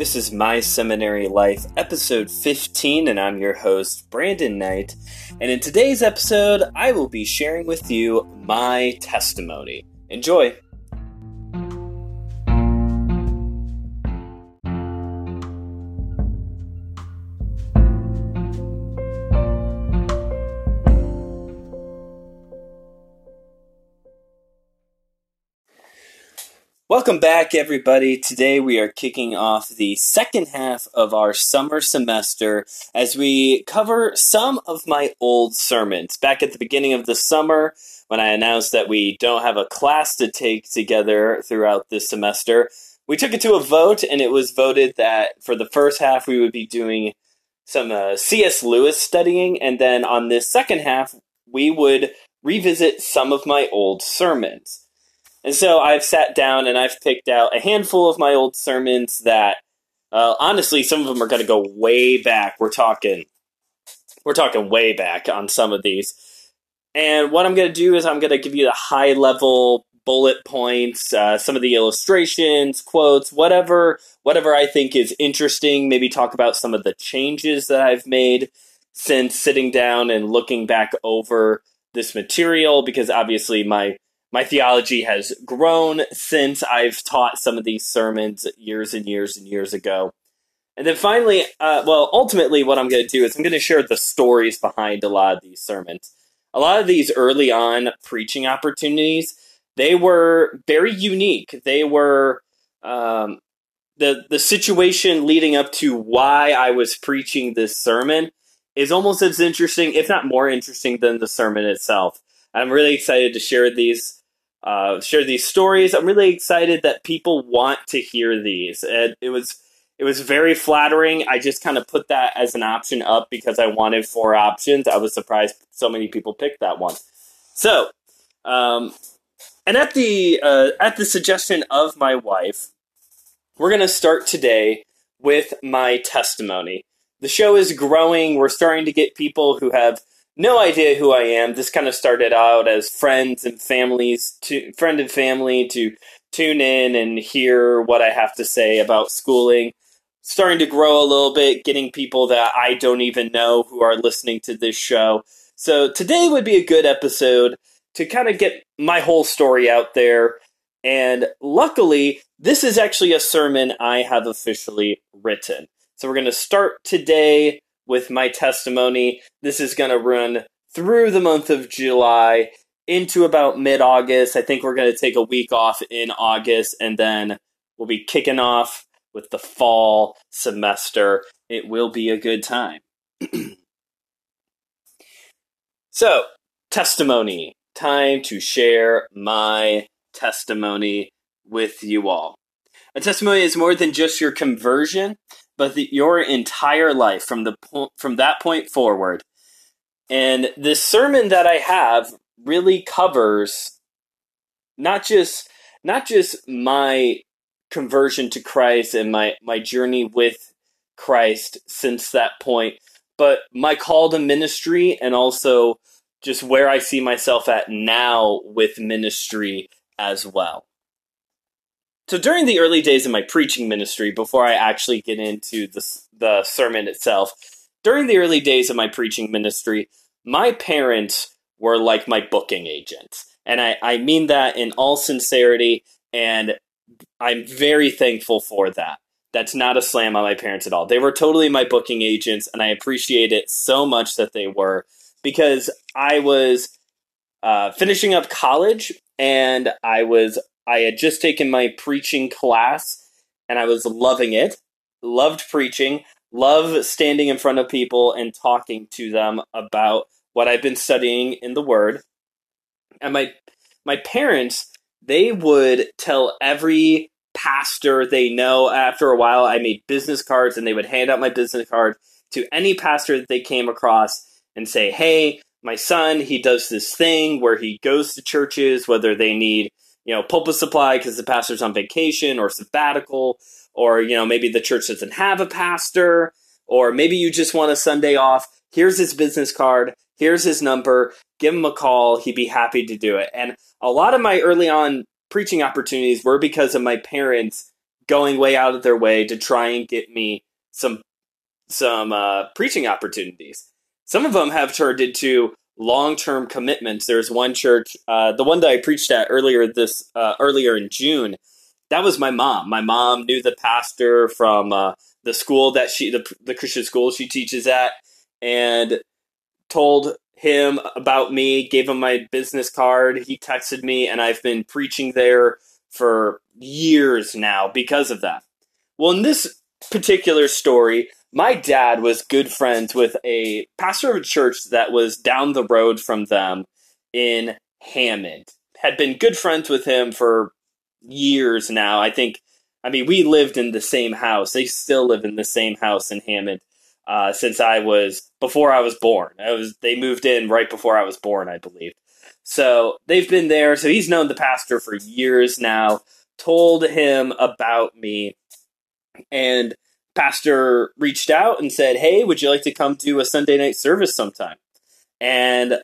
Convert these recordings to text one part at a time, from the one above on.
This is My Seminary Life, episode 15, and I'm your host, Brandon Knight. And in today's episode, I will be sharing with you my testimony. Enjoy! Welcome back, everybody. Today we are kicking off the second half of our summer semester as we cover some of my old sermons. Back at the beginning of the summer, when I announced that we don't have a class to take together throughout this semester, we took it to a vote, and it was voted that for the first half we would be doing some uh, C.S. Lewis studying, and then on this second half, we would revisit some of my old sermons. And so I've sat down and I've picked out a handful of my old sermons that, uh, honestly, some of them are going to go way back. We're talking, we're talking way back on some of these. And what I'm going to do is I'm going to give you the high level bullet points, uh, some of the illustrations, quotes, whatever, whatever I think is interesting. Maybe talk about some of the changes that I've made since sitting down and looking back over this material, because obviously my my theology has grown since I've taught some of these sermons years and years and years ago. And then finally, uh, well, ultimately, what I'm going to do is I'm going to share the stories behind a lot of these sermons. A lot of these early on preaching opportunities, they were very unique. They were um, the the situation leading up to why I was preaching this sermon is almost as interesting, if not more interesting, than the sermon itself. I'm really excited to share these uh, share these stories. I'm really excited that people want to hear these. And it was it was very flattering. I just kind of put that as an option up because I wanted four options. I was surprised so many people picked that one. So, um, and at the uh, at the suggestion of my wife, we're going to start today with my testimony. The show is growing. We're starting to get people who have no idea who I am. This kind of started out as friends and families to friend and family to tune in and hear what I have to say about schooling. Starting to grow a little bit, getting people that I don't even know who are listening to this show. So today would be a good episode to kind of get my whole story out there. And luckily, this is actually a sermon I have officially written. So we're going to start today with my testimony. This is going to run through the month of July into about mid August. I think we're going to take a week off in August and then we'll be kicking off with the fall semester. It will be a good time. so, testimony. Time to share my testimony with you all. A testimony is more than just your conversion, but the, your entire life from the from that point forward. And this sermon that I have really covers not just not just my conversion to Christ and my my journey with Christ since that point, but my call to ministry and also just where I see myself at now with ministry as well. So during the early days of my preaching ministry, before I actually get into the, the sermon itself, during the early days of my preaching ministry, my parents were like my booking agents. And I, I mean that in all sincerity, and I'm very thankful for that. That's not a slam on my parents at all. They were totally my booking agents, and I appreciate it so much that they were because I was uh, finishing up college and I was I had just taken my preaching class and I was loving it. Loved preaching, love standing in front of people and talking to them about what I've been studying in the Word. And my my parents, they would tell every pastor they know after a while I made business cards and they would hand out my business card to any pastor that they came across and say, "Hey, my son, he does this thing where he goes to churches whether they need you know, pulpit supply because the pastor's on vacation or sabbatical, or, you know, maybe the church doesn't have a pastor, or maybe you just want a Sunday off. Here's his business card. Here's his number. Give him a call. He'd be happy to do it. And a lot of my early on preaching opportunities were because of my parents going way out of their way to try and get me some some uh, preaching opportunities. Some of them have turned into long term commitments. There's one church, uh, the one that I preached at earlier this uh, earlier in June. That was my mom. My mom knew the pastor from uh, the school that she the, the Christian school she teaches at, and told him about me. Gave him my business card. He texted me, and I've been preaching there for years now because of that. Well, in this particular story, my dad was good friends with a pastor of a church that was down the road from them in Hammond. Had been good friends with him for years now. I think, I mean, we lived in the same house. They still live in the same house in Hammond uh, since I was before I was born. I was they moved in right before I was born, I believe. So they've been there. So he's known the pastor for years now. Told him about me, and pastor reached out and said, "Hey, would you like to come to a Sunday night service sometime?" And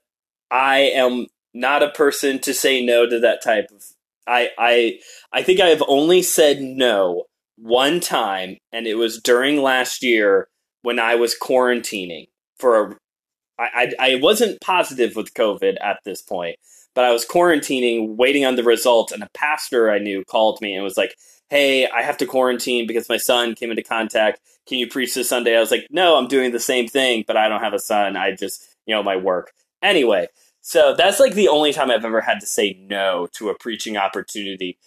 I am not a person to say no to that type of. I I I think I have only said no one time, and it was during last year when I was quarantining for a. I, I, I wasn't positive with COVID at this point, but I was quarantining, waiting on the results, and a pastor I knew called me and was like, hey, I have to quarantine because my son came into contact. Can you preach this Sunday? I was like, no, I'm doing the same thing, but I don't have a son. I just, you know, my work. Anyway, so that's like the only time I've ever had to say no to a preaching opportunity.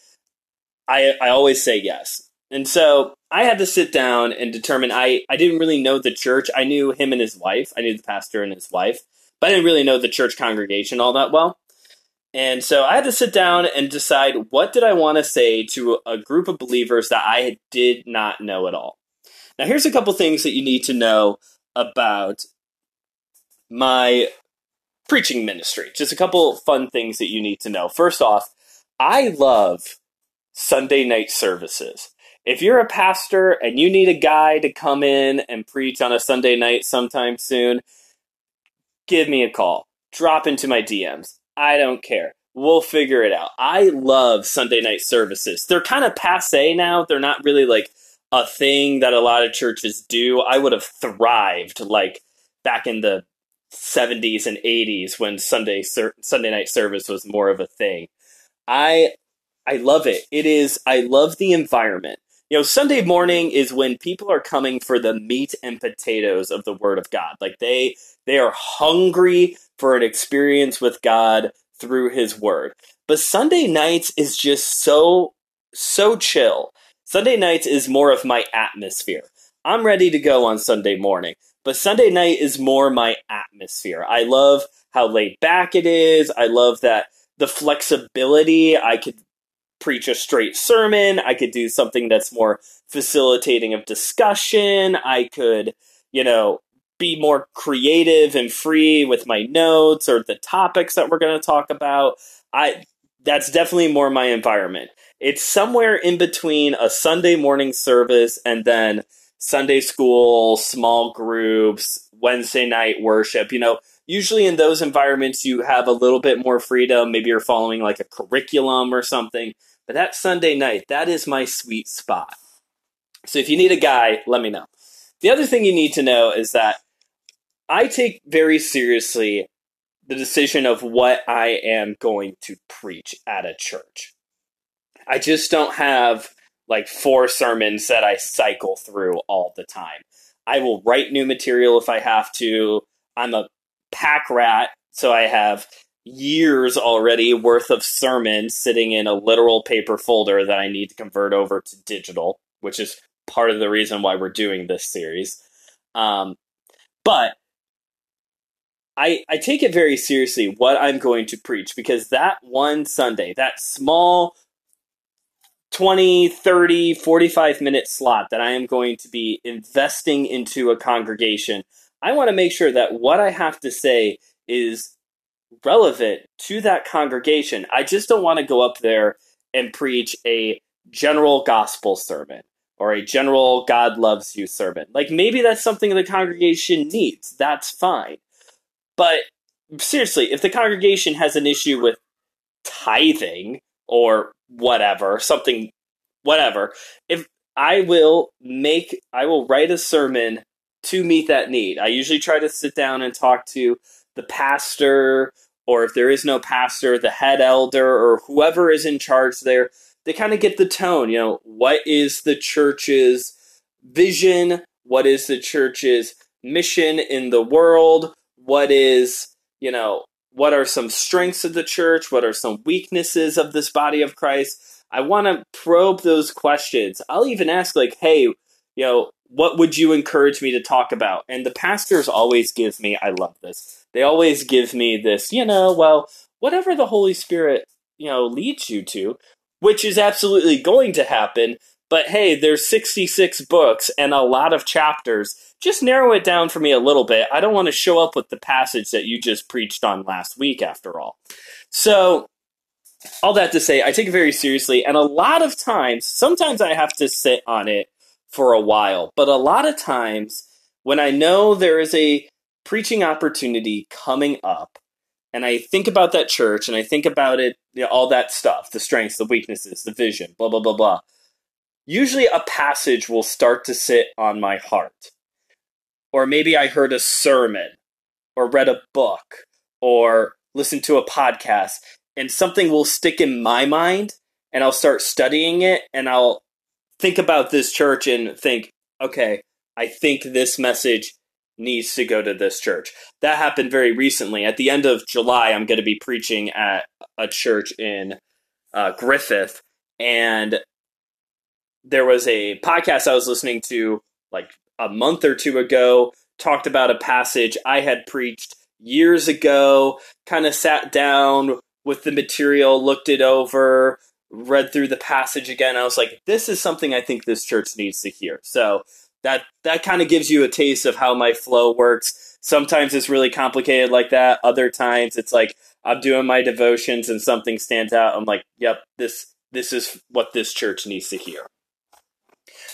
I I always say yes. And so I had to sit down and determine I, I didn't really know the church. I knew him and his wife. I knew the pastor and his wife, but I didn't really know the church congregation all that well. And so I had to sit down and decide what did I want to say to a group of believers that I did not know at all. Now here's a couple things that you need to know about my preaching ministry. Just a couple fun things that you need to know. First off, I love Sunday night services. If you're a pastor and you need a guy to come in and preach on a Sunday night sometime soon, give me a call. Drop into my DMs. I don't care. We'll figure it out. I love Sunday night services. They're kind of passe now. They're not really like a thing that a lot of churches do. I would have thrived like back in the 70s and 80s when Sunday Sunday night service was more of a thing. I I love it. It is I love the environment. You know, Sunday morning is when people are coming for the meat and potatoes of the word of God. Like they they are hungry for an experience with God through His Word. But Sunday nights is just so, so chill. Sunday nights is more of my atmosphere. I'm ready to go on Sunday morning, but Sunday night is more my atmosphere. I love how laid back it is. I love that the flexibility. I could preach a straight sermon. I could do something that's more facilitating of discussion. I could, you know, be more creative and free with my notes or the topics that we're going to talk about. I that's definitely more my environment. It's somewhere in between a Sunday morning service and then Sunday school, small groups, Wednesday night worship. You know, usually in those environments you have a little bit more freedom. Maybe you're following like a curriculum or something. But that Sunday night, that is my sweet spot. So if you need a guy, let me know. The other thing you need to know is that I take very seriously the decision of what I am going to preach at a church. I just don't have like four sermons that I cycle through all the time. I will write new material if I have to. I'm a pack rat, so I have years already worth of sermons sitting in a literal paper folder that I need to convert over to digital, which is part of the reason why we're doing this series. Um, but I, I take it very seriously what I'm going to preach because that one Sunday, that small 20, 30, 45 minute slot that I am going to be investing into a congregation, I want to make sure that what I have to say is relevant to that congregation. I just don't want to go up there and preach a general gospel sermon or a general God loves you sermon. Like maybe that's something the congregation needs. That's fine. But seriously, if the congregation has an issue with tithing or whatever, something whatever, if I will make, I will write a sermon to meet that need. I usually try to sit down and talk to the pastor, or if there is no pastor, the head elder, or whoever is in charge there. They kind of get the tone. You know, what is the church's vision? What is the church's mission in the world? What is, you know, what are some strengths of the church? What are some weaknesses of this body of Christ? I want to probe those questions. I'll even ask, like, hey, you know, what would you encourage me to talk about? And the pastors always give me, I love this. They always give me this, you know, well, whatever the Holy Spirit, you know, leads you to, which is absolutely going to happen. But hey, there's 66 books and a lot of chapters. Just narrow it down for me a little bit. I don't want to show up with the passage that you just preached on last week, after all. So, all that to say, I take it very seriously. And a lot of times, sometimes I have to sit on it for a while. But a lot of times, when I know there is a preaching opportunity coming up, and I think about that church and I think about it, you know, all that stuff the strengths, the weaknesses, the vision, blah, blah, blah, blah usually a passage will start to sit on my heart. Or maybe I heard a sermon, or read a book, or listened to a podcast, and something will stick in my mind, and I'll start studying it, and I'll think about this church and think, okay, I think this message needs to go to this church. That happened very recently. At the end of July, I'm going to be preaching at a church in uh, Griffith, and there was a podcast I was listening to like a month or two ago, talked about a passage I had preached years ago, kind of sat down with the material, looked it over, read through the passage again. I was like, this is something I think this church needs to hear. So that that kind of gives you a taste of how my flow works. Sometimes it's really complicated like that. Other times it's like I'm doing my devotions and something stands out. I'm like, yep, this this is what this church needs to hear.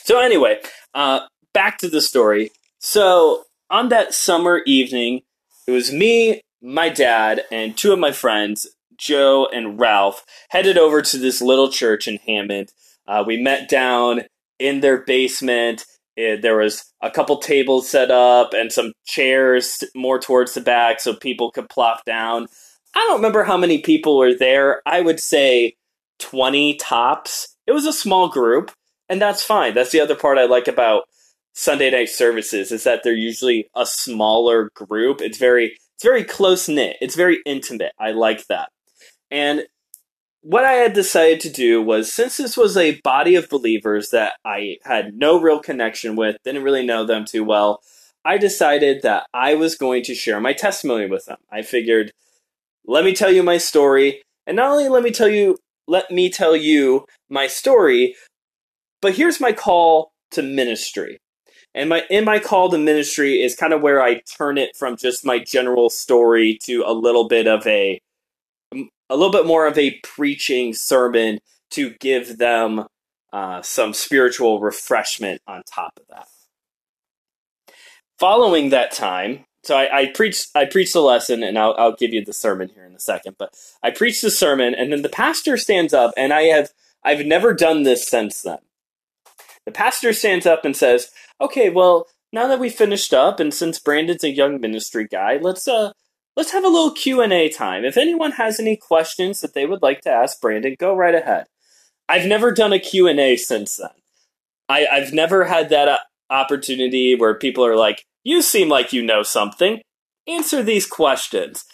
So anyway, uh, back to the story. So on that summer evening, it was me, my dad, and two of my friends, Joe and Ralph, headed over to this little church in Hammond. Uh, we met down in their basement. It, there was a couple tables set up and some chairs more towards the back so people could plop down. I don't remember how many people were there. I would say 20 tops. It was a small group and that's fine. That's the other part I like about Sunday night services is that they're usually a smaller group. It's very it's very close knit. It's very intimate. I like that. And what I had decided to do was since this was a body of believers that I had no real connection with, didn't really know them too well, I decided that I was going to share my testimony with them. I figured, let me tell you my story, and not only let me tell you let me tell you my story, but here's my call to ministry. And my in my call to ministry is kind of where I turn it from just my general story to a little bit of a a little bit more of a preaching sermon to give them uh, some spiritual refreshment on top of that. Following that time, so I, I preached I preached the lesson, and I'll, I'll give you the sermon here in a second. But I preached the sermon, and then the pastor stands up, and I have I've never done this since then. The pastor stands up and says, "Okay, well, now that we finished up, and since Brandon's a young ministry guy, let's uh, let's have a little Q and A time. If anyone has any questions that they would like to ask Brandon, go right ahead." I've never done a Q and A since then. I, I've never had that uh, opportunity where people are like, "You seem like you know something. Answer these questions."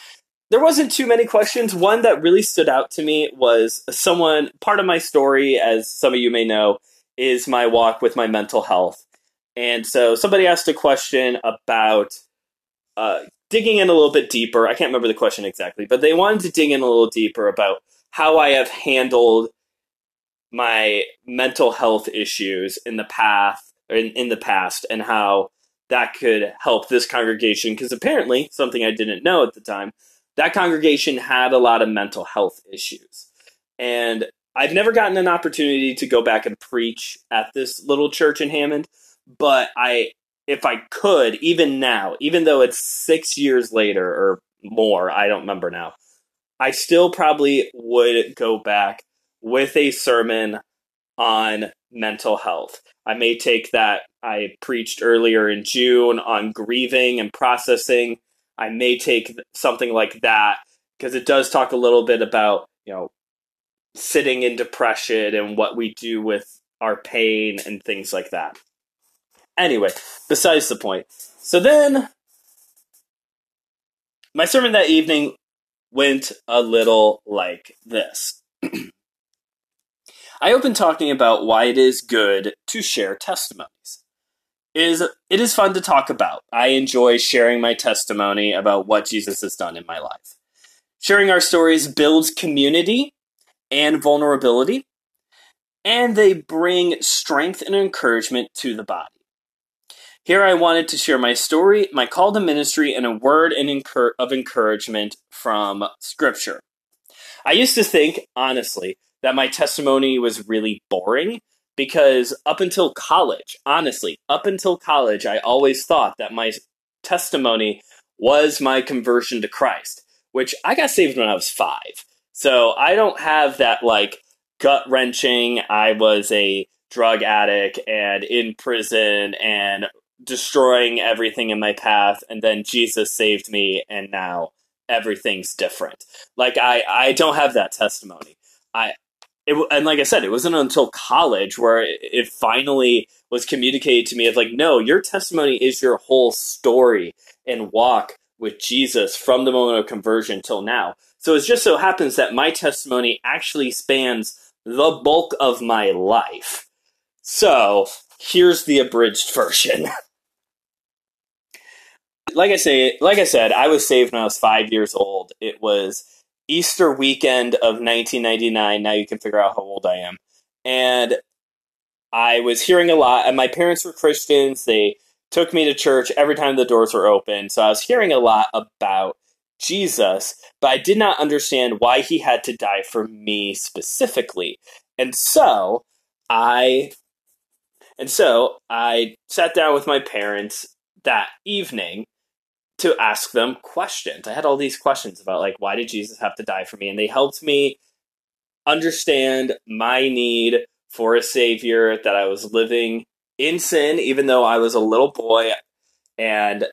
There wasn't too many questions. One that really stood out to me was someone, part of my story, as some of you may know, is my walk with my mental health. And so somebody asked a question about uh, digging in a little bit deeper. I can't remember the question exactly, but they wanted to dig in a little deeper about how I have handled my mental health issues in the past in, in the past and how that could help this congregation because apparently something I didn't know at the time that congregation had a lot of mental health issues and I've never gotten an opportunity to go back and preach at this little church in Hammond, but I if I could, even now, even though it's six years later or more, I don't remember now, I still probably would go back with a sermon on mental health. I may take that I preached earlier in June on grieving and processing. I may take something like that because it does talk a little bit about, you know, sitting in depression and what we do with our pain and things like that. Anyway, besides the point. So then my sermon that evening went a little like this. I opened talking about why it is good to share testimonies. It is, it is fun to talk about. I enjoy sharing my testimony about what Jesus has done in my life. Sharing our stories builds community and vulnerability, and they bring strength and encouragement to the body. Here I wanted to share my story, my call to ministry, and a word of encouragement from Scripture. I used to think, honestly, that my testimony was really boring because up until college, honestly, up until college, I always thought that my testimony was my conversion to Christ, which I got saved when I was five. So I don't have that like gut wrenching, I was a drug addict and in prison and destroying everything in my path and then Jesus saved me and now everything's different. Like I I don't have that testimony. I it, and like I said, it wasn't until college where it, it finally was communicated to me of like, no, your testimony is your whole story and walk with Jesus from the moment of conversion till now. So it just so happens that my testimony actually spans the bulk of my life. So here's the abridged version. like I say, like I said, I was saved when I was five years old. It was Easter weekend of 1999. Now you can figure out how old I am. And I was hearing a lot, and my parents were Christians. They took me to church every time the doors were open. So I was hearing a lot about Jesus, but I did not understand why he had to die for me specifically. And so I and so I sat down with my parents that evening to ask them questions. I had all these questions about like why did Jesus have to die for me and they helped me understand my need for a savior that I was living in sin even though I was a little boy and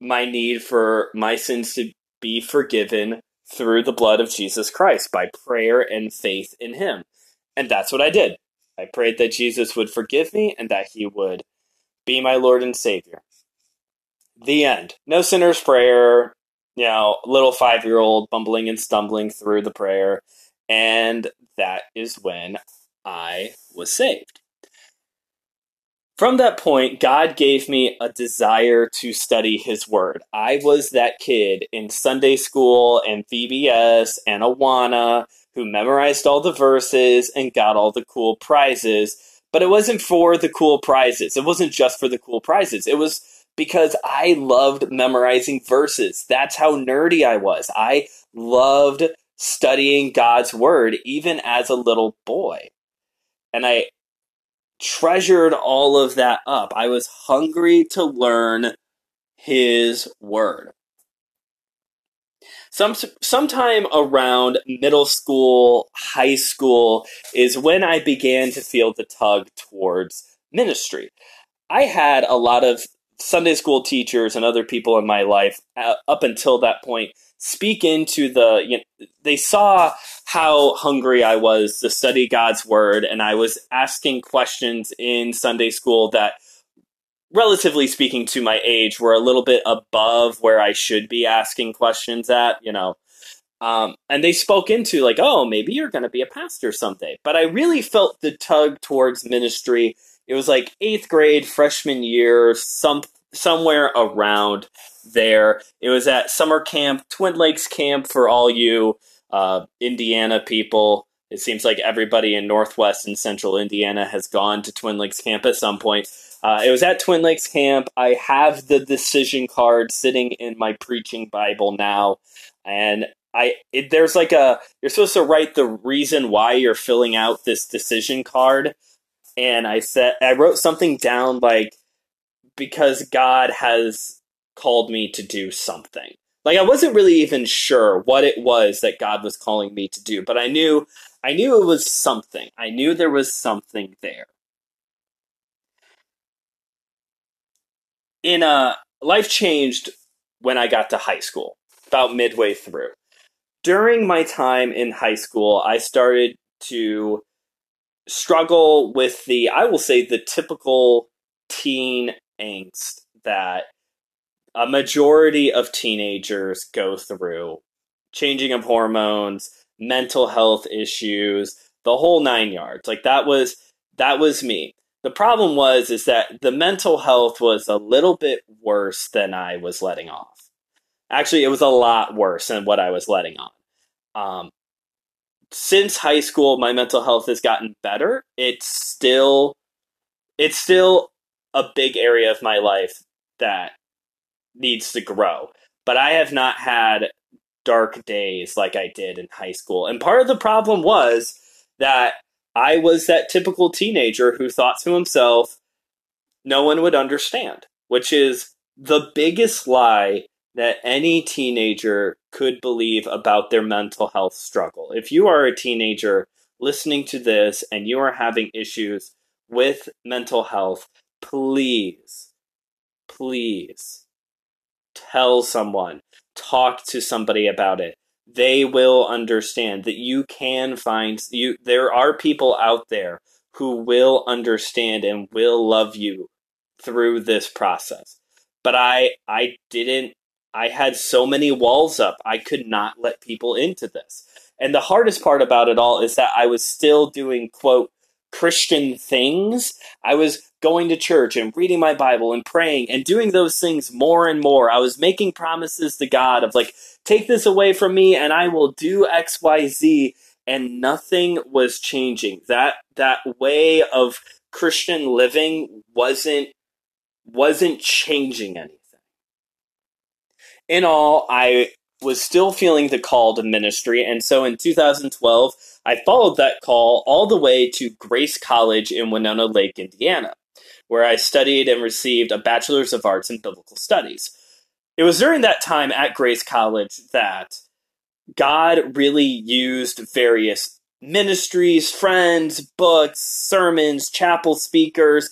my need for my sins to be forgiven through the blood of Jesus Christ by prayer and faith in him. And that's what I did. I prayed that Jesus would forgive me and that he would be my Lord and Savior. The end. No sinner's prayer. You know, little five year old bumbling and stumbling through the prayer. And that is when I was saved. From that point, God gave me a desire to study His Word. I was that kid in Sunday school and VBS and Awana who memorized all the verses and got all the cool prizes. But it wasn't for the cool prizes. It wasn't just for the cool prizes. It was because I loved memorizing verses. That's how nerdy I was. I loved studying God's word even as a little boy. And I treasured all of that up. I was hungry to learn his word. Some sometime around middle school, high school is when I began to feel the tug towards ministry. I had a lot of Sunday school teachers and other people in my life uh, up until that point speak into the you know, they saw how hungry I was to study God's word and I was asking questions in Sunday school that relatively speaking to my age were a little bit above where I should be asking questions at, you know. Um, and they spoke into like, oh, maybe you're going to be a pastor someday. But I really felt the tug towards ministry it was like eighth grade, freshman year, some somewhere around there. It was at summer camp, Twin Lakes camp for all you uh, Indiana people. It seems like everybody in Northwest and Central Indiana has gone to Twin Lakes camp at some point. Uh, it was at Twin Lakes camp. I have the decision card sitting in my preaching Bible now, and I it, there's like a you're supposed to write the reason why you're filling out this decision card and I said I wrote something down like because God has called me to do something. Like I wasn't really even sure what it was that God was calling me to do, but I knew I knew it was something. I knew there was something there. In a life changed when I got to high school, about midway through. During my time in high school, I started to struggle with the, I will say, the typical teen angst that a majority of teenagers go through changing of hormones, mental health issues, the whole nine yards. Like that was that was me. The problem was is that the mental health was a little bit worse than I was letting off. Actually, it was a lot worse than what I was letting on. Um, since high school, my mental health has gotten better. It's still, it's still a big area of my life that needs to grow. But I have not had dark days like I did in high school. And part of the problem was that I was that typical teenager who thought to himself, no one would understand, which is the biggest lie that any teenager could believe about their mental health struggle. If you are a teenager listening to this and you are having issues with mental health, please, please tell someone, talk to somebody about it they will understand that you can find you there are people out there who will understand and will love you through this process but i i didn't i had so many walls up i could not let people into this and the hardest part about it all is that i was still doing quote christian things i was going to church and reading my bible and praying and doing those things more and more i was making promises to god of like take this away from me and I will do XYZ. And nothing was changing. That that way of Christian living wasn't wasn't changing anything. In all, I was still feeling the call to ministry, and so in 2012, I followed that call all the way to Grace College in Winona Lake, Indiana, where I studied and received a Bachelor's of Arts in Biblical Studies. It was during that time at Grace College that God really used various ministries, friends, books, sermons, chapel speakers,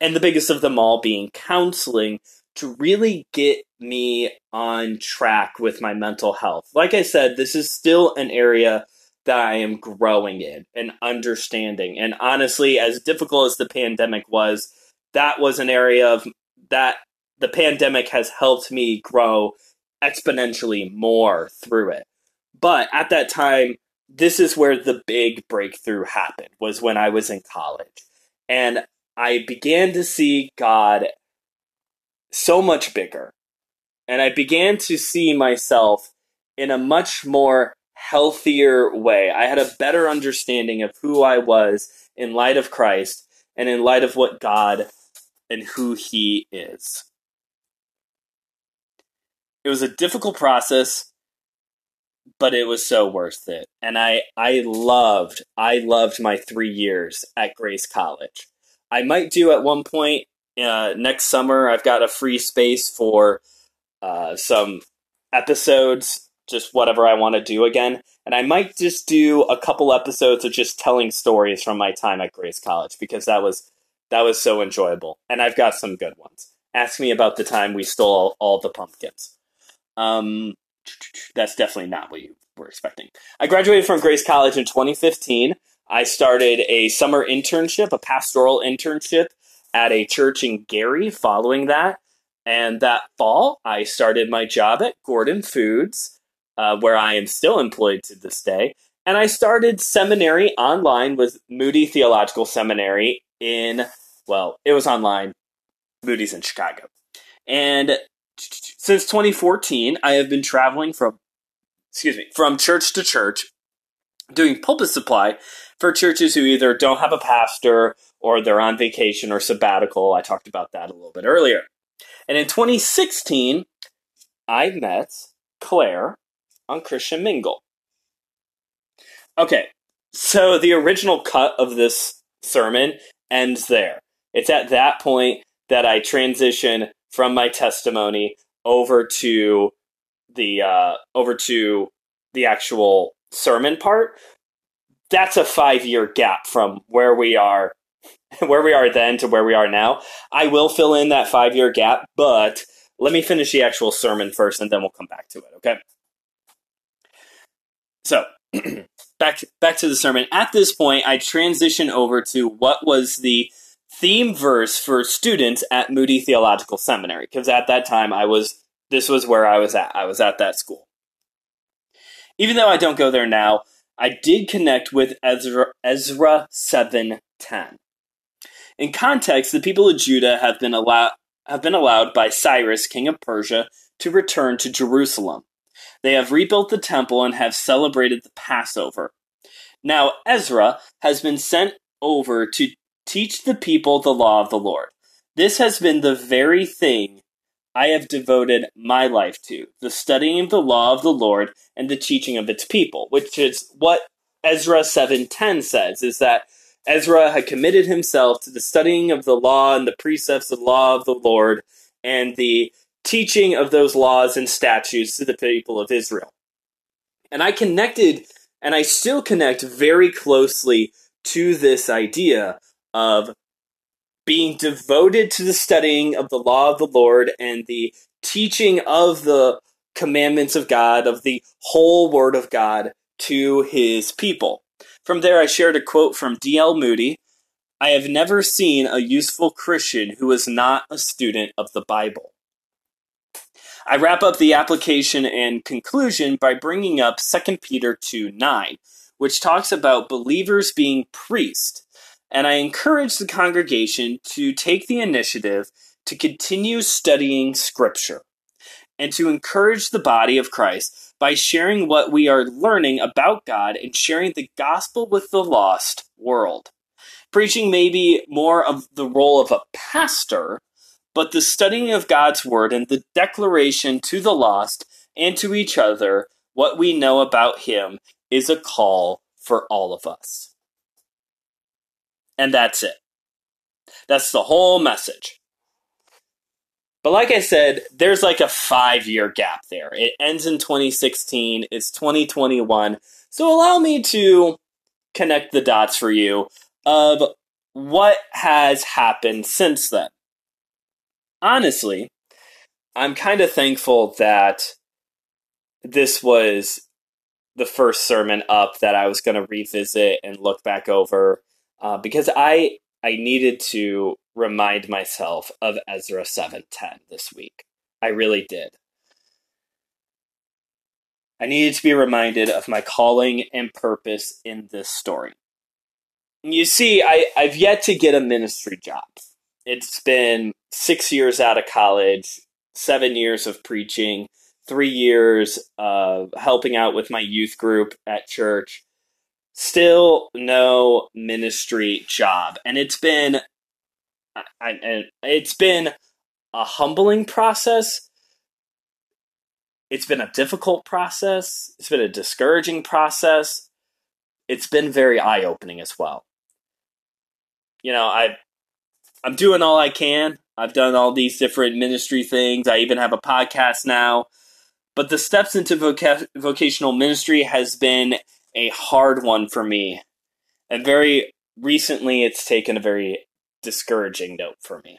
and the biggest of them all being counseling to really get me on track with my mental health. Like I said, this is still an area that I am growing in and understanding. And honestly, as difficult as the pandemic was, that was an area of that the pandemic has helped me grow exponentially more through it. But at that time, this is where the big breakthrough happened was when I was in college. And I began to see God so much bigger. And I began to see myself in a much more healthier way. I had a better understanding of who I was in light of Christ and in light of what God and who He is. It was a difficult process, but it was so worth it. And I I loved I loved my 3 years at Grace College. I might do at one point uh, next summer. I've got a free space for uh, some episodes, just whatever I want to do again. And I might just do a couple episodes of just telling stories from my time at Grace College because that was that was so enjoyable. And I've got some good ones. Ask me about the time we stole all, all the pumpkins. Um, that's definitely not what you were expecting. I graduated from Grace College in 2015. I started a summer internship, a pastoral internship at a church in Gary following that. And that fall, I started my job at Gordon Foods, uh, where I am still employed to this day. And I started seminary online with Moody Theological Seminary in, well, it was online, Moody's in Chicago. And since 2014, I have been traveling from excuse me, from church to church doing pulpit supply for churches who either don't have a pastor or they're on vacation or sabbatical. I talked about that a little bit earlier. And in 2016, I met Claire on Christian Mingle. Okay, so the original cut of this sermon ends there. It's at that point that I transition from my testimony over to the uh, over to the actual sermon part. That's a five year gap from where we are where we are then to where we are now. I will fill in that five year gap, but let me finish the actual sermon first and then we'll come back to it, okay? So, back back to the sermon. At this point, I transition over to what was the theme verse for students at Moody Theological Seminary because at that time I was this was where I was at. I was at that school. Even though I don't go there now, I did connect with Ezra Ezra 7:10. In context, the people of Judah have been allowed have been allowed by Cyrus, king of Persia, to return to Jerusalem. They have rebuilt the temple and have celebrated the Passover. Now Ezra has been sent over to teach the people the law of the Lord. This has been the very thing I have devoted my life to, the studying of the law of the Lord and the teaching of its people, which is what Ezra 7:10 says is that Ezra had committed himself to the studying of the law and the precepts of the law of the Lord and the teaching of those laws and statutes to the people of Israel. And I connected, and I still connect very closely to this idea of being devoted to the studying of the law of the Lord and the teaching of the commandments of God, of the whole Word of God to his people. From there, I shared a quote from D.L. Moody I have never seen a useful Christian who is not a student of the Bible. I wrap up the application and conclusion by bringing up 2 Peter 2 9, which talks about believers being priests. And I encourage the congregation to take the initiative to continue studying Scripture and to encourage the body of Christ by sharing what we are learning about God and sharing the gospel with the lost world. Preaching may be more of the role of a pastor, but the studying of God's word and the declaration to the lost and to each other what we know about Him is a call for all of us. And that's it. That's the whole message. But like I said, there's like a five year gap there. It ends in 2016, it's 2021. So allow me to connect the dots for you of what has happened since then. Honestly, I'm kind of thankful that this was the first sermon up that I was going to revisit and look back over uh, because I I needed to remind myself of Ezra 7:10 this week. I really did. I needed to be reminded of my calling and purpose in this story. You see, I, I've yet to get a ministry job. It's been six years out of college, seven years of preaching, three years of helping out with my youth group at church. Still no ministry job. And it's been I, and it's been a humbling process. It's been a difficult process. It's been a discouraging process. It's been very eye opening as well. You know, I I'm doing all I can. I've done all these different ministry things. I even have a podcast now. But the steps into voca- vocational ministry has been a hard one for me. And very recently, it's taken a very discouraging note for me.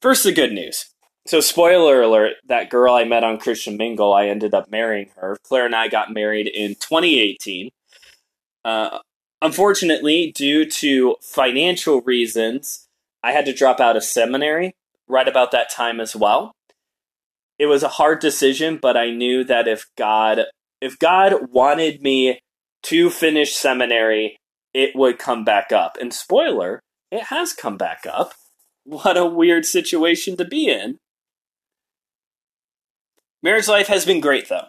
First, the good news. So, spoiler alert that girl I met on Christian Mingle, I ended up marrying her. Claire and I got married in 2018. Uh, unfortunately, due to financial reasons, I had to drop out of seminary right about that time as well. It was a hard decision, but I knew that if God if God wanted me to finish seminary, it would come back up. And spoiler, it has come back up. What a weird situation to be in. Marriage life has been great though.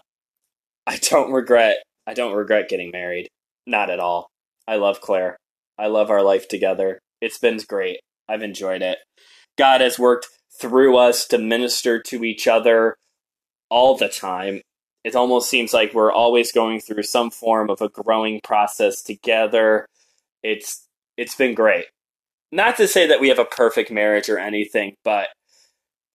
I don't regret I don't regret getting married. Not at all. I love Claire. I love our life together. It's been great. I've enjoyed it. God has worked through us to minister to each other all the time. It almost seems like we're always going through some form of a growing process together it's it's been great. Not to say that we have a perfect marriage or anything, but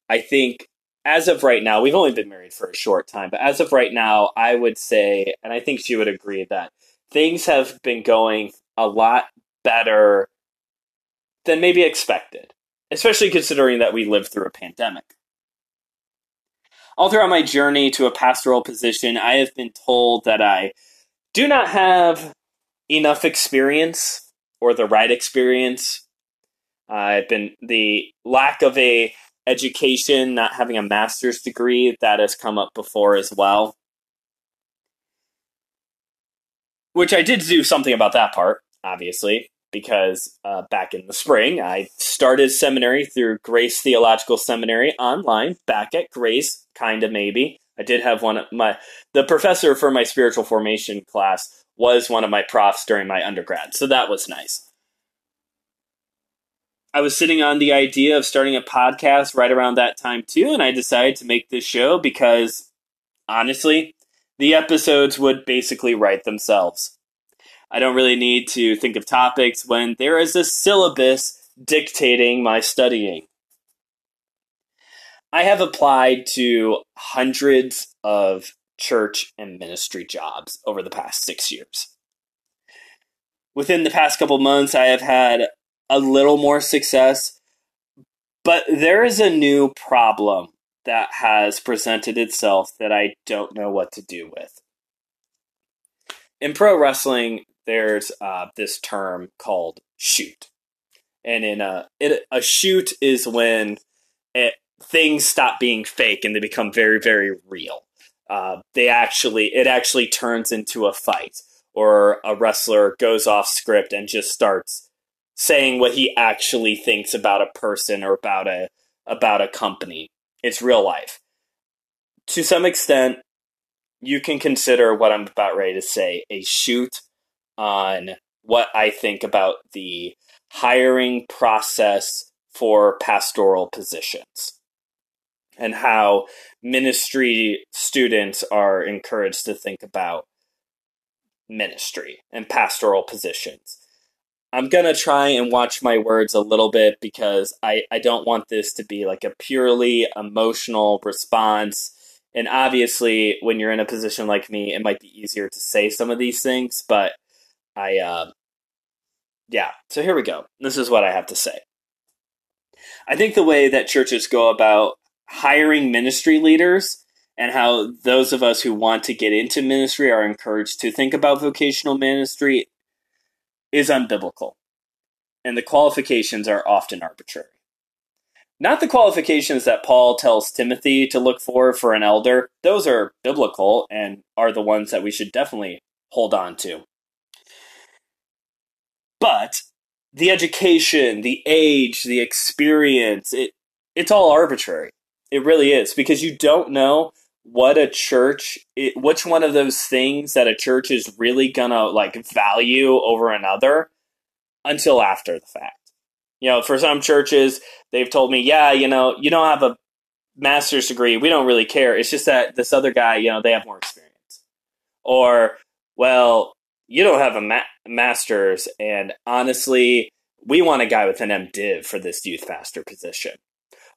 I think as of right now, we've only been married for a short time, but as of right now, I would say, and I think she would agree that things have been going a lot better than maybe expected, especially considering that we lived through a pandemic. All throughout my journey to a pastoral position, I have been told that I do not have enough experience or the right experience. I've been the lack of a education, not having a master's degree, that has come up before as well. Which I did do something about that part, obviously, because uh, back in the spring I started seminary through Grace Theological Seminary online, back at Grace, kind of maybe. I did have one of my the professor for my spiritual formation class was one of my profs during my undergrad, so that was nice. I was sitting on the idea of starting a podcast right around that time too, and I decided to make this show because honestly, the episodes would basically write themselves. I don't really need to think of topics when there is a syllabus dictating my studying. I have applied to hundreds of church and ministry jobs over the past six years. Within the past couple months, I have had a little more success, but there is a new problem that has presented itself that I don't know what to do with. In pro wrestling, there's uh, this term called shoot, and in a it, a shoot is when it, things stop being fake and they become very very real. Uh, they actually it actually turns into a fight, or a wrestler goes off script and just starts saying what he actually thinks about a person or about a about a company. It's real life. To some extent, you can consider what I'm about ready to say a shoot on what I think about the hiring process for pastoral positions and how ministry students are encouraged to think about ministry and pastoral positions. I'm gonna try and watch my words a little bit because I, I don't want this to be like a purely emotional response. And obviously, when you're in a position like me, it might be easier to say some of these things. But I, uh, yeah. So here we go. This is what I have to say. I think the way that churches go about hiring ministry leaders and how those of us who want to get into ministry are encouraged to think about vocational ministry is unbiblical, and the qualifications are often arbitrary. Not the qualifications that Paul tells Timothy to look for for an elder, those are biblical and are the ones that we should definitely hold on to. But the education, the age, the experience, it, it's all arbitrary. It really is because you don't know what a church it, which one of those things that a church is really gonna like value over another until after the fact. You know for some churches they've told me yeah you know you don't have a master's degree we don't really care. It's just that this other guy you know they have more experience. Or well you don't have a ma- master's and honestly we want a guy with an mdiv for this youth pastor position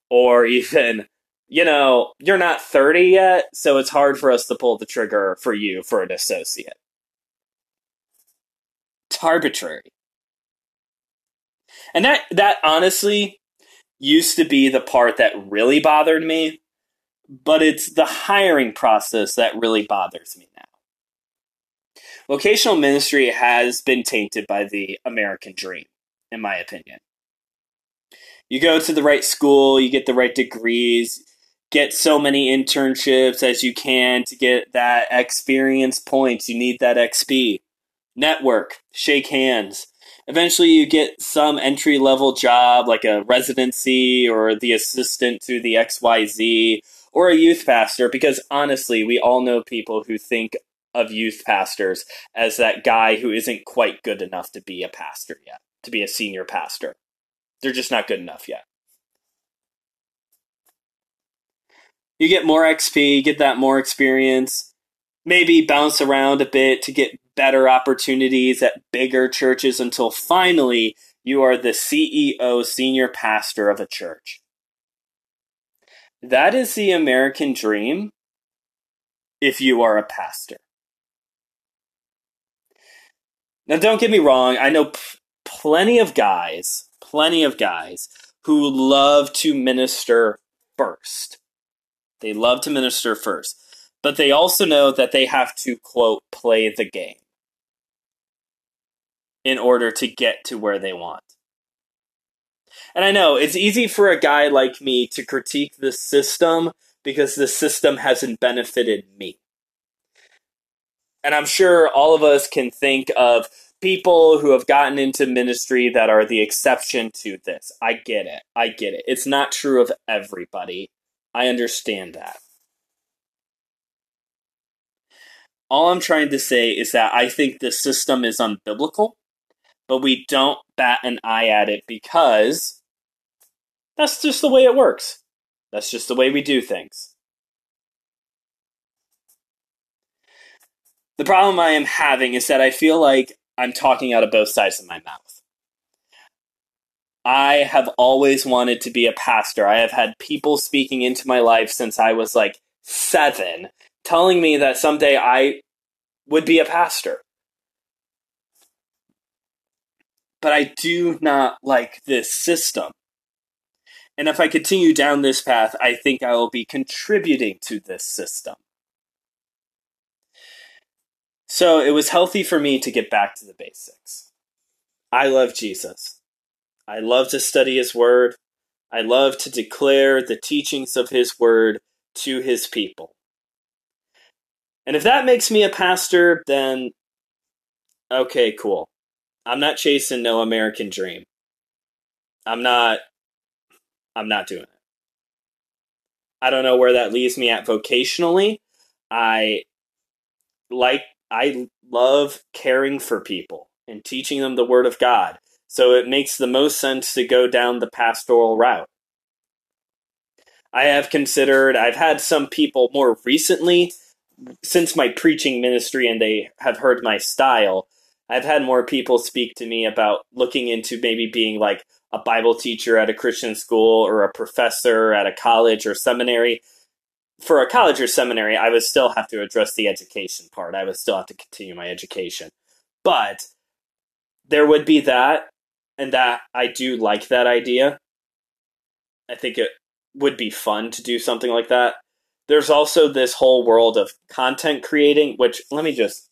or even you know, you're not 30 yet, so it's hard for us to pull the trigger for you for an associate. It's arbitrary. And that that honestly used to be the part that really bothered me, but it's the hiring process that really bothers me now. Vocational ministry has been tainted by the American dream, in my opinion. You go to the right school, you get the right degrees, get so many internships as you can to get that experience points. You need that XP. Network, shake hands. Eventually, you get some entry level job like a residency or the assistant to the XYZ or a youth pastor, because honestly, we all know people who think of youth pastors as that guy who isn't quite good enough to be a pastor yet, to be a senior pastor. They're just not good enough yet. you get more XP, get that more experience, maybe bounce around a bit to get better opportunities at bigger churches until finally you are the CEO, senior pastor of a church. That is the American dream if you are a pastor. Now, don't get me wrong, I know p- plenty of guys, plenty of guys who love to minister first. They love to minister first, but they also know that they have to, quote, play the game in order to get to where they want. And I know it's easy for a guy like me to critique the system because the system hasn't benefited me. And I'm sure all of us can think of people who have gotten into ministry that are the exception to this. I get it. I get it. It's not true of everybody. I understand that. All I'm trying to say is that I think the system is unbiblical, but we don't bat an eye at it because that's just the way it works. That's just the way we do things. The problem I am having is that I feel like I'm talking out of both sides of my mouth. I have always wanted to be a pastor. I have had people speaking into my life since I was like seven, telling me that someday I would be a pastor. But I do not like this system. And if I continue down this path, I think I will be contributing to this system. So it was healthy for me to get back to the basics. I love Jesus. I love to study his word. I love to declare the teachings of his word to his people. And if that makes me a pastor, then okay, cool. I'm not chasing no American dream. I'm not I'm not doing it. I don't know where that leaves me at vocationally. I like I love caring for people and teaching them the Word of God. So it makes the most sense to go down the pastoral route. I have considered, I've had some people more recently, since my preaching ministry, and they have heard my style, I've had more people speak to me about looking into maybe being like a Bible teacher at a Christian school or a professor at a college or seminary for a college or seminary, I would still have to address the education part. I would still have to continue my education. But there would be that, and that I do like that idea. I think it would be fun to do something like that. There's also this whole world of content creating, which let me just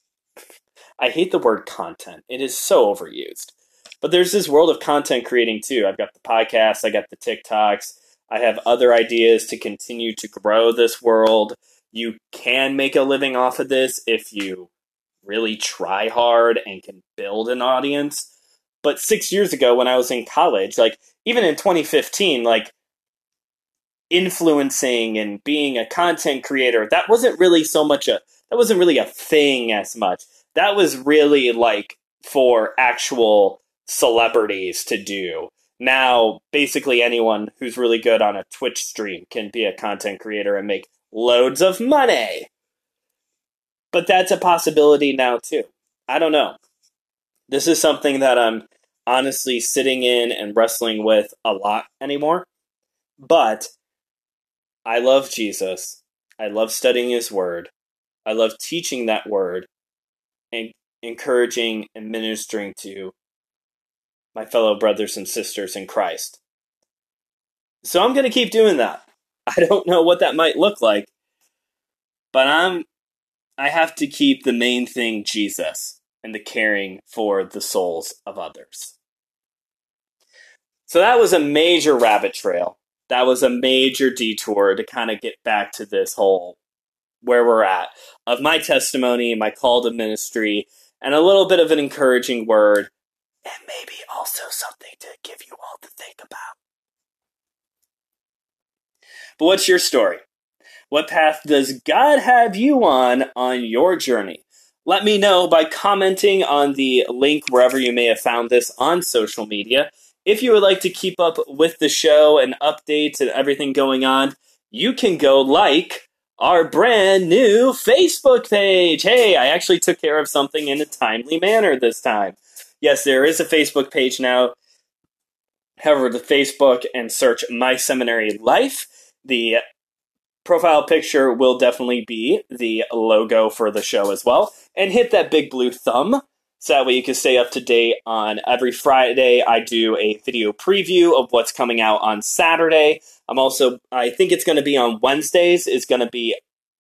I hate the word content. It is so overused. But there's this world of content creating too. I've got the podcasts, I got the TikToks, I have other ideas to continue to grow this world. You can make a living off of this if you really try hard and can build an audience. But six years ago, when I was in college, like even in 2015, like influencing and being a content creator, that wasn't really so much a that wasn't really a thing as much. That was really like for actual celebrities to do now basically anyone who's really good on a Twitch stream can be a content creator and make loads of money. But that's a possibility now too. I don't know. This is something that I'm honestly sitting in and wrestling with a lot anymore. But I love Jesus. I love studying his word. I love teaching that word and encouraging and ministering to my fellow brothers and sisters in Christ. So I'm going to keep doing that. I don't know what that might look like, but I'm I have to keep the main thing Jesus and the caring for the souls of others. So that was a major rabbit trail. That was a major detour to kind of get back to this whole where we're at of my testimony, my call to ministry, and a little bit of an encouraging word and maybe also something to give you all to think about. But what's your story? What path does God have you on on your journey? Let me know by commenting on the link wherever you may have found this on social media. If you would like to keep up with the show and updates and everything going on, you can go like our brand new Facebook page. Hey, I actually took care of something in a timely manner this time yes, there is a Facebook page now. However, the Facebook and search My Seminary Life. The profile picture will definitely be the logo for the show as well. And hit that big blue thumb So that way you can stay up to date on every Friday. I do a video preview of what's coming out on Saturday. I'm also, I think it's going to be on Wednesdays, is going to be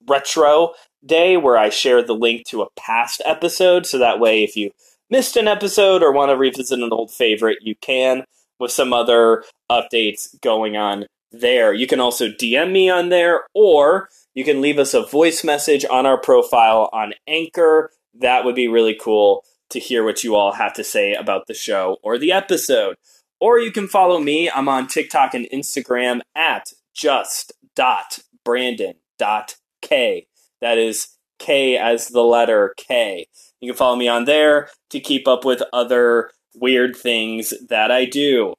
retro day where I share the link to a past episode. So that way, if you missed an episode or want to revisit an old favorite, you can with some other updates going on there. You can also DM me on there or you can leave us a voice message on our profile on Anchor. That would be really cool to hear what you all have to say about the show or the episode. Or you can follow me. I'm on TikTok and Instagram at just dot Brandon dot K. That is K as the letter K. You can follow me on there to keep up with other weird things that I do.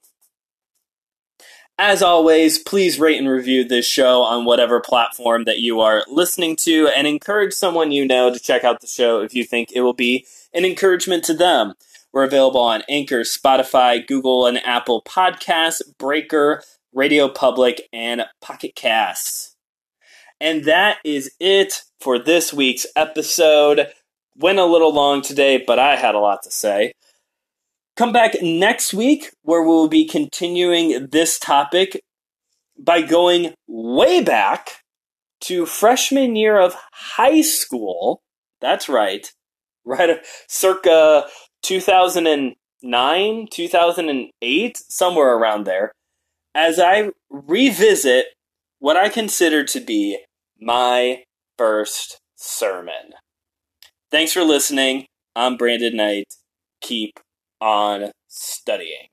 As always, please rate and review this show on whatever platform that you are listening to and encourage someone you know to check out the show if you think it will be an encouragement to them. We're available on Anchor, Spotify, Google and Apple Podcasts, Breaker, Radio Public, and Pocket Casts. And that is it for this week's episode. Went a little long today, but I had a lot to say. Come back next week where we'll be continuing this topic by going way back to freshman year of high school. That's right. Right circa 2009, 2008, somewhere around there. As I revisit what I consider to be my first sermon. Thanks for listening. I'm Brandon Knight. Keep on studying.